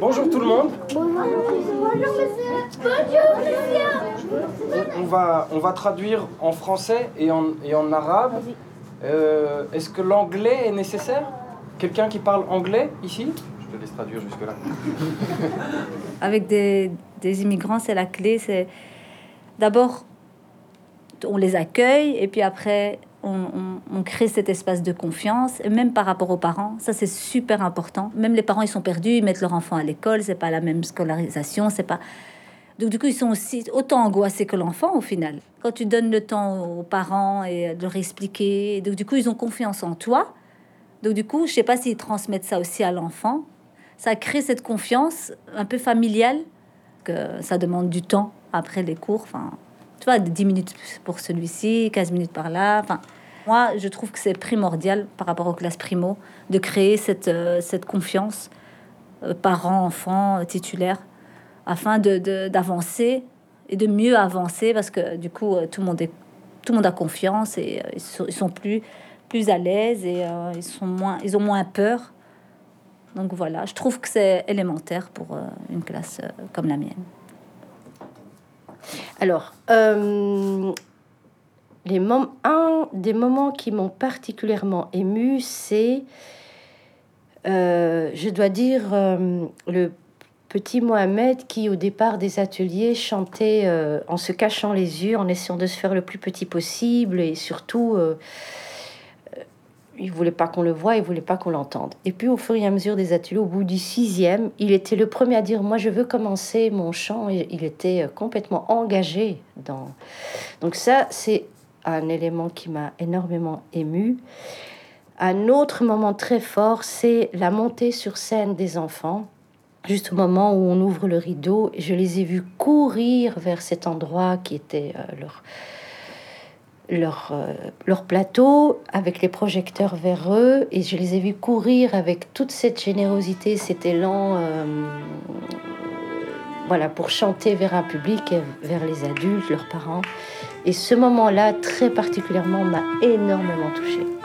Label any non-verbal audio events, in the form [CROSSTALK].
Bonjour tout le monde. Bonjour monsieur. Bonjour monsieur. On, on va, on va traduire en français et en, et en arabe. Euh, Est-ce que l'anglais est nécessaire? Quelqu'un qui parle anglais ici? Je te laisse traduire jusque-là. [LAUGHS] Avec des, des immigrants, c'est la clé. C'est d'abord, on les accueille et puis après, on, crée cet espace de confiance. Même par rapport aux parents, ça c'est super important. Même les parents, ils sont perdus, ils mettent leur enfant à l'école, c'est pas la même scolarisation, c'est pas. Donc du coup, ils sont aussi autant angoissés que l'enfant au final. Quand tu donnes le temps aux parents et de leur expliquer, donc du coup, ils ont confiance en toi. Donc du coup, je sais pas s'ils transmettent ça aussi à l'enfant. Ça crée cette confiance un peu familiale que ça demande du temps après les cours. Enfin, tu vois, 10 minutes pour celui-ci, 15 minutes par là. Enfin, moi, je trouve que c'est primordial par rapport aux classes primo de créer cette, euh, cette confiance euh, parents, enfants, euh, titulaires, afin de- de- d'avancer et de mieux avancer parce que du coup, tout le monde, est, tout le monde a confiance et ils, sont, plus, plus à l'aise et ils, sont moins, ils ont moins peur. Donc voilà, je trouve que c'est élémentaire pour une classe comme la mienne. Alors, les mom- un des moments qui m'ont particulièrement ému, c'est, euh, je dois dire, euh, le petit Mohamed qui, au départ des ateliers, chantait euh, en se cachant les yeux, en essayant de se faire le plus petit possible et surtout. il voulait pas qu'on le voie, il voulait pas qu'on l'entende. Et puis, au fur et à mesure des ateliers, au bout du sixième, il était le premier à dire Moi, je veux commencer mon chant. Il était complètement engagé dans. Donc, ça, c'est un élément qui m'a énormément ému. Un autre moment très fort, c'est la montée sur scène des enfants. Juste au moment où on ouvre le rideau, je les ai vus courir vers cet endroit qui était euh, leur, leur, euh, leur plateau avec les projecteurs vers eux et je les ai vus courir avec toute cette générosité, cet élan euh, voilà, pour chanter vers un public, vers les adultes, leurs parents. Et ce moment-là, très particulièrement, m'a énormément touchée.